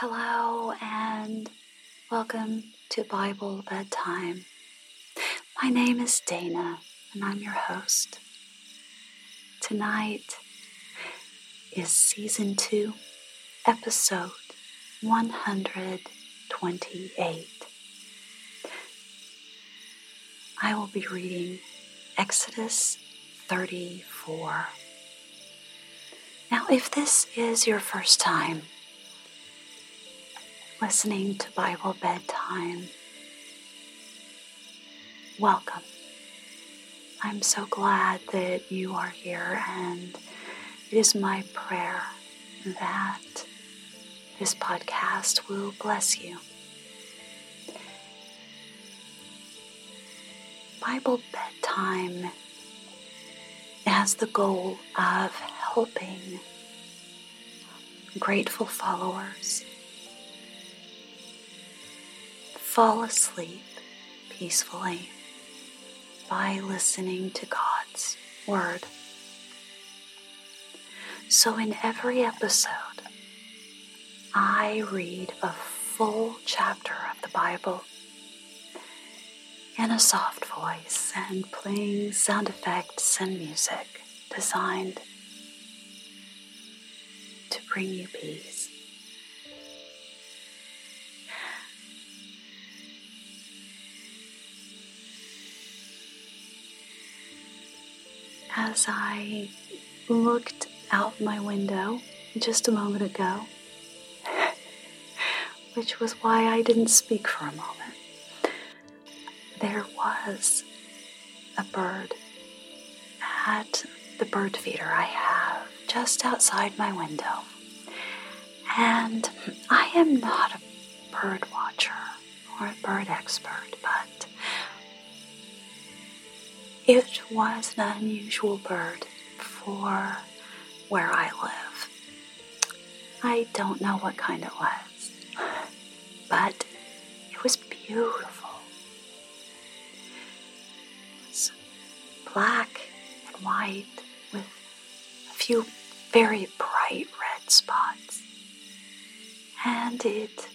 Hello and welcome to Bible Bedtime. My name is Dana and I'm your host. Tonight is season 2, episode 128. I will be reading Exodus 34. Now, if this is your first time listening to Bible bedtime, welcome. I'm so glad that you are here, and it is my prayer that this podcast will bless you. Bible bedtime has the goal of helping grateful followers fall asleep peacefully by listening to God's Word. So, in every episode, I read a full chapter of the Bible in a soft voice and playing sound effects and music designed to bring you peace. As I looked out my window just a moment ago, which was why I didn't speak for a moment, there was a bird at the bird feeder I have just outside my window. And I am not a bird watcher or a bird expert, it was an unusual bird for where I live. I don't know what kind it was, but it was beautiful. It was black and white with a few very bright red spots. And it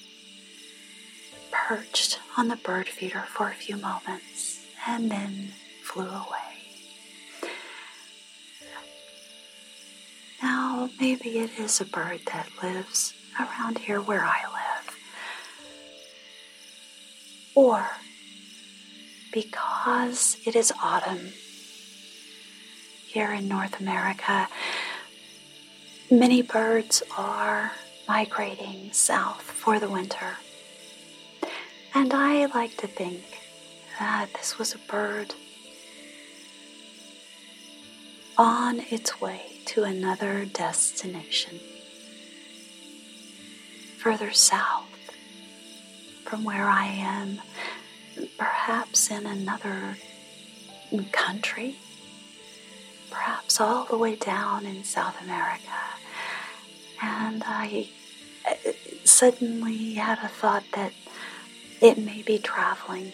perched on the bird feeder for a few moments and then flew away. Now, maybe it is a bird that lives around here where I live. Or because it is autumn here in North America, many birds are migrating south for the winter. And I like to think that this was a bird on its way to another destination, further south from where I am, perhaps in another country, perhaps all the way down in South America. And I uh, suddenly had a thought that it may be traveling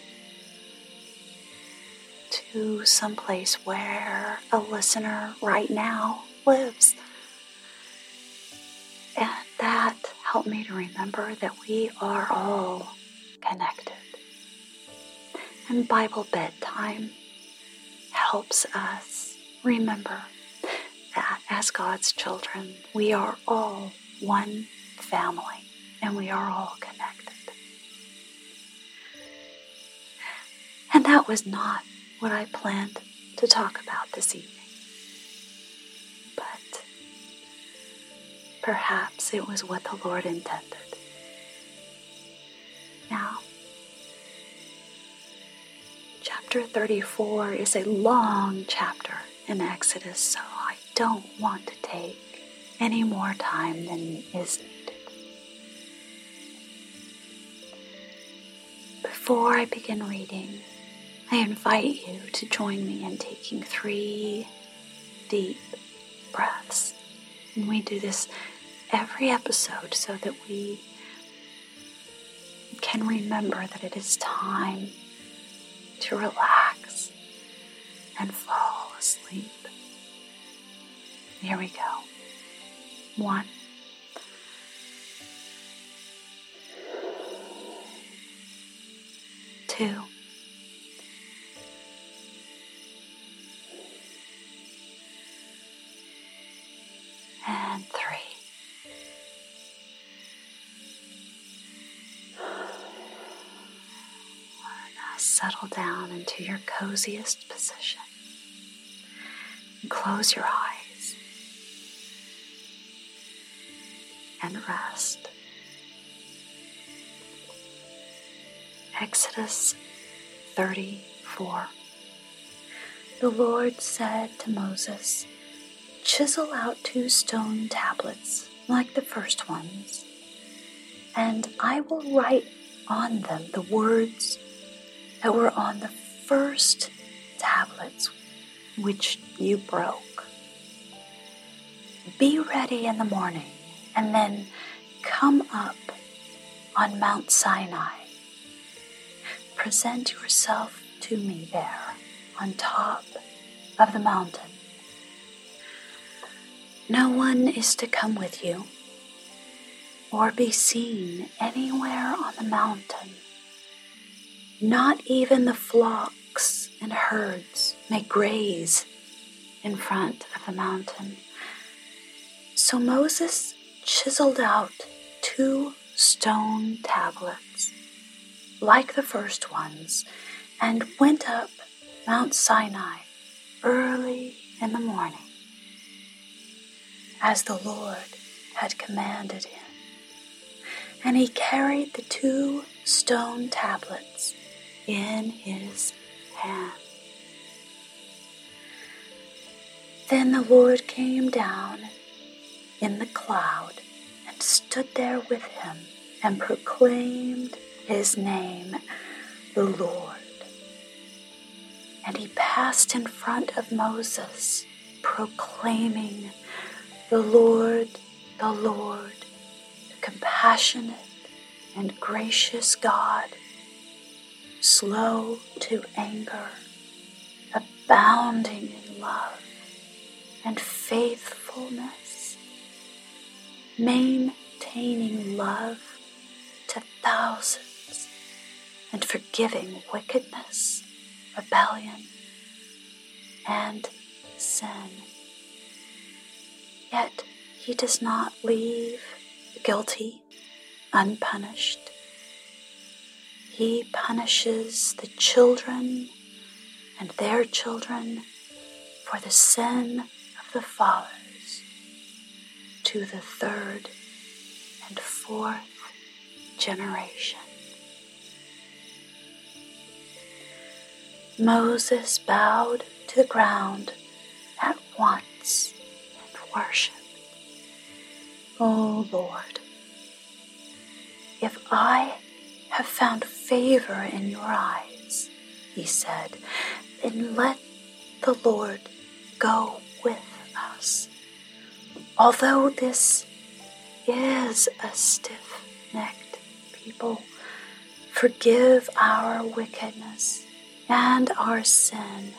to some place where a listener right now lives. And that helped me to remember that we are all connected. And Bible bedtime helps us remember that as God's children, we are all one family and we are all connected. And that was not what I planned to talk about this evening. But perhaps it was what the Lord intended. Now, chapter 34 is a long chapter in Exodus, so I don't want to take any more time than is needed. Before I begin reading, I invite you to join me in taking three deep breaths. And we do this every episode so that we can remember that it is time to relax and fall asleep. Here we go. One. Two. And three. Now settle down into your coziest position. And close your eyes and rest. Exodus 34. The Lord said to Moses, Chisel out two stone tablets like the first ones, and I will write on them the words that were on the first tablets which you broke. Be ready in the morning and then come up on Mount Sinai. Present yourself to me there on top of the mountain. No one is to come with you or be seen anywhere on the mountain. Not even the flocks and herds may graze in front of the mountain. So Moses chiseled out two stone tablets, like the first ones, and went up Mount Sinai early in the morning as the Lord had commanded him. And he carried the two stone tablets in his hand. Then the Lord came down in the cloud and stood there with him and proclaimed his name, the Lord. And he passed in front of Moses, proclaiming, the Lord, the Lord, the compassionate and gracious God, slow to anger, abounding in love and faithfulness, maintaining love to thousands, and forgiving wickedness, rebellion, and sin. Yet he does not leave the guilty unpunished. He punishes the children and their children for the sin of the fathers to the third and fourth generation. Moses bowed to the ground at once worship. Oh Lord, if I have found favor in your eyes, he said, then let the Lord go with us. Although this is a stiff necked people, forgive our wickedness and our sin,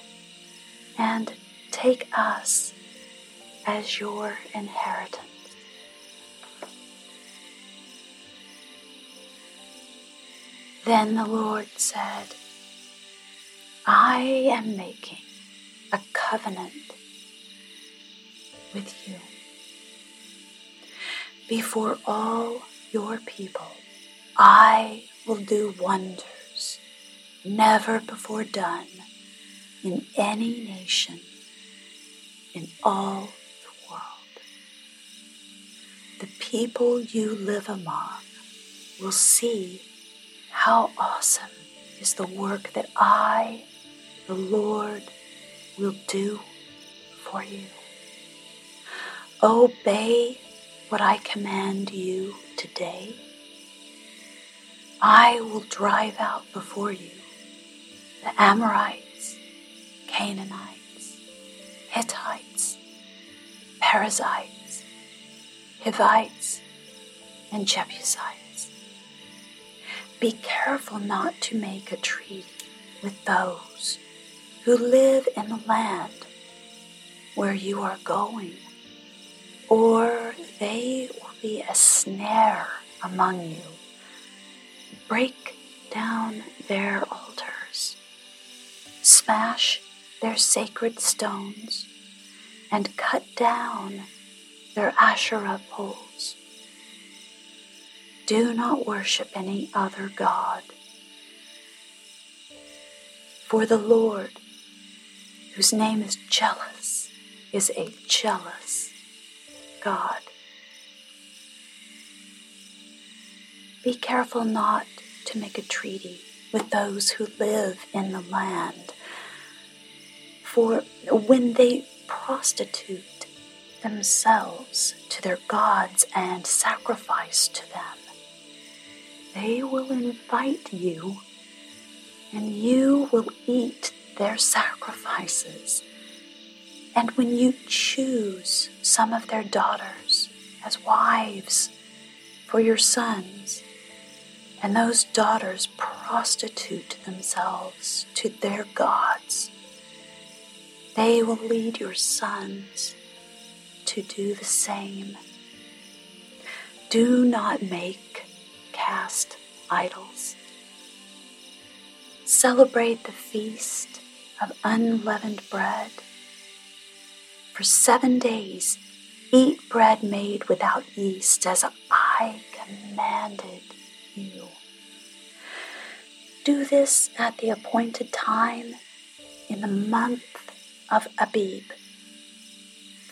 and take us as your inheritance. Then the Lord said, I am making a covenant with you before all your people. I will do wonders never before done in any nation in all the people you live among will see how awesome is the work that I, the Lord, will do for you. Obey what I command you today. I will drive out before you the Amorites, Canaanites, Hittites, Perizzites, Hivites, and Jebusites. Be careful not to make a treaty with those who live in the land where you are going, or they will be a snare among you. Break down their altars, smash their sacred stones, and cut down their Asherah poles. Do not worship any other God. For the Lord, whose name is jealous, is a jealous God. Be careful not to make a treaty with those who live in the land. For when they prostitute themselves to their gods and sacrifice to them, they will invite you, and you will eat their sacrifices. And when you choose some of their daughters as wives for your sons, and those daughters prostitute themselves to their gods, they will lead your sons to do the same. Do not make cast idols. Celebrate the feast of unleavened bread. For seven days, eat bread made without yeast, as I commanded you. Do this at the appointed time in the month of Abib.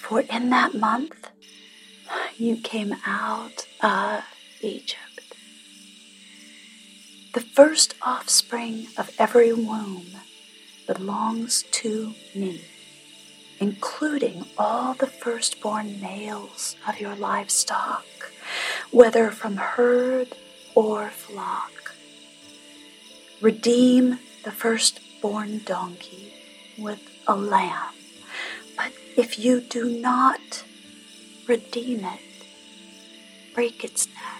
For in that month you came out of Egypt. The first offspring of every womb belongs to me, including all the firstborn males of your livestock, whether from herd or flock. Redeem the firstborn donkey with a lamb, if you do not redeem it, break its neck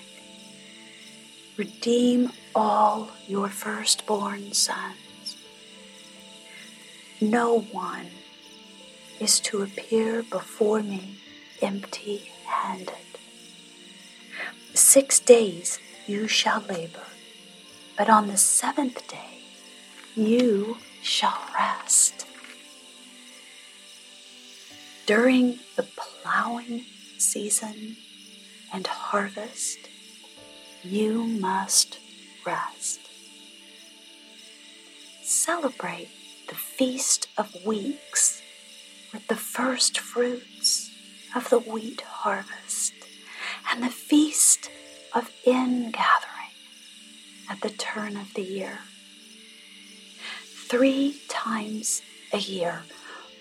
redeem all your firstborn sons. No one is to appear before me empty handed. Six days you shall labor, but on the seventh day you shall rest. During the plowing season and harvest, you must rest. Celebrate the Feast of Weeks with the first fruits of the wheat harvest and the Feast of Ingathering at the turn of the year. Three times a year,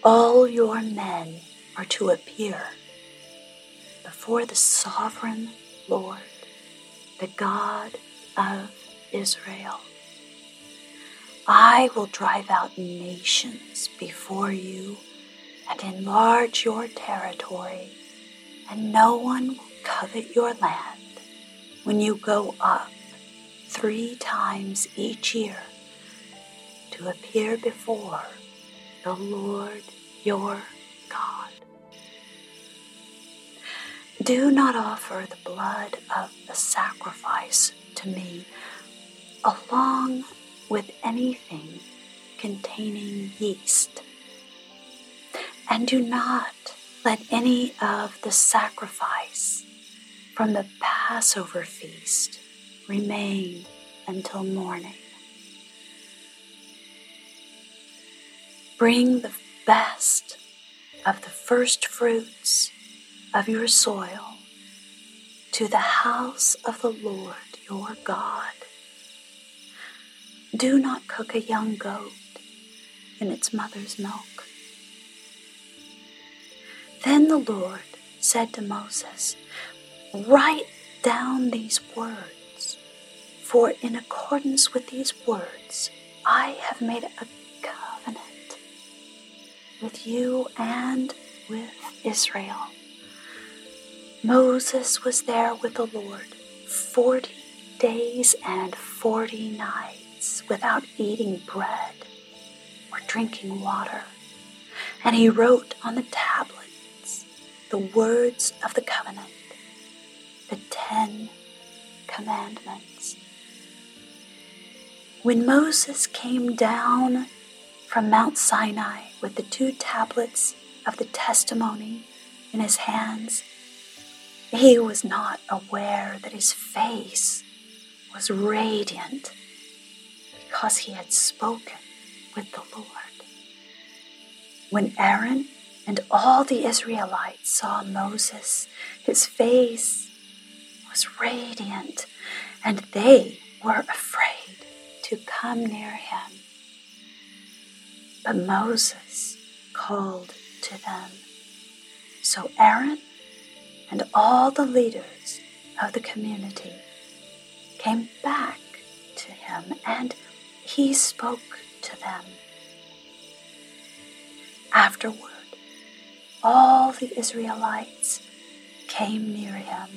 all your men are to appear before the sovereign Lord the God of Israel. I will drive out nations before you and enlarge your territory, and no one will covet your land when you go up three times each year to appear before the Lord your God. Do not offer the blood of the sacrifice to me along with anything containing yeast. And do not let any of the sacrifice from the Passover feast remain until morning. Bring the best of the first fruits of your soil to the house of the Lord your God. Do not cook a young goat in its mother's milk. Then the Lord said to Moses, Write down these words, for in accordance with these words I have made a covenant with you and with Israel. Moses was there with the Lord forty days and forty nights without eating bread or drinking water. And he wrote on the tablets the words of the covenant, the Ten Commandments. When Moses came down from Mount Sinai with the two tablets of the testimony in his hands, he was not aware that his face was radiant because he had spoken with the Lord. When Aaron and all the Israelites saw Moses, his face was radiant, and they were afraid to come near him. But Moses called to them. So Aaron and all the leaders of the community came back to him and he spoke to them. Afterward, all the Israelites came near him,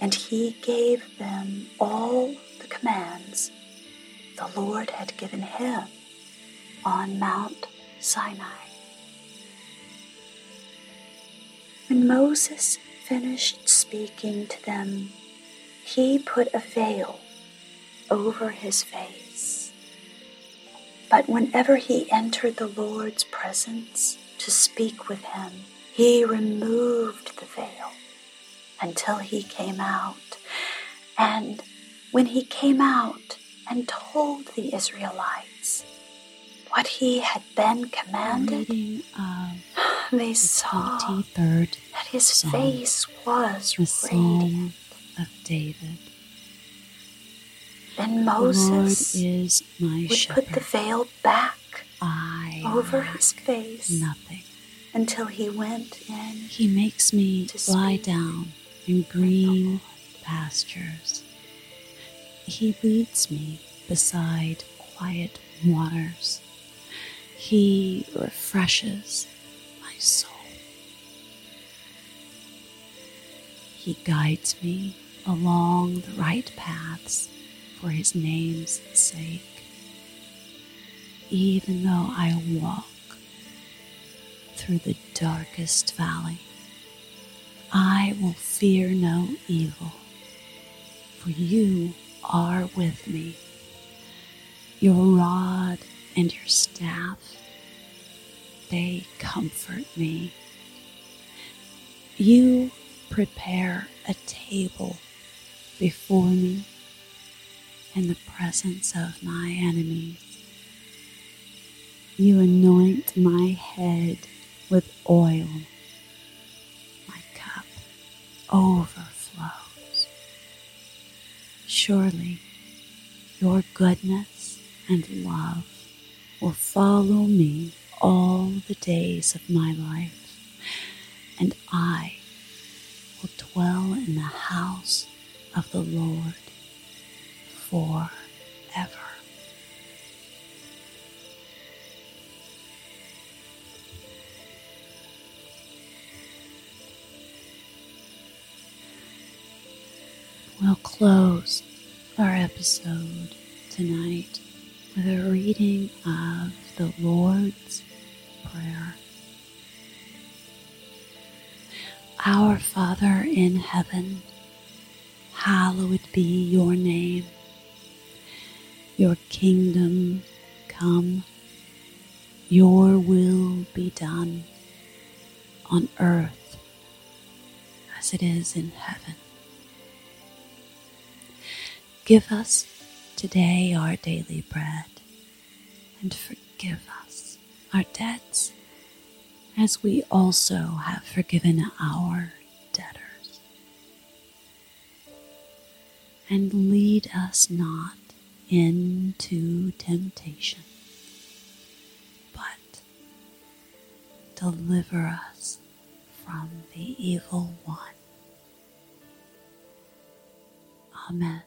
and he gave them all the commands the Lord had given him on Mount Sinai. When Moses finished speaking to them, he put a veil over his face. But whenever he entered the Lord's presence to speak with him, he removed the veil until he came out. And when he came out and told the Israelites what he had been commanded, they saw 23rd that his face was the Psalm of David. Then Moses the is my would shepherd. put the veil back I over his face nothing until he went in. He makes me to lie down in green pastures. He leads me beside quiet waters. He refreshes soul. He guides me along the right paths for his name's sake. Even though I walk through the darkest valley, I will fear no evil, for you are with me. Your rod and your staff, they comfort me. You prepare a table before me in the presence of my enemies. You anoint my head with oil. My cup overflows. Surely your goodness and love will follow me all the days of my life, and I will dwell in the house of the Lord forever. We'll close our episode tonight with a reading of the Lord's Our Father in heaven, hallowed be your name. Your kingdom come, your will be done on earth as it is in heaven. Give us today our daily bread and forgive us our debts as we also have forgiven our debtors. And lead us not into temptation, but deliver us from the evil one. Amen.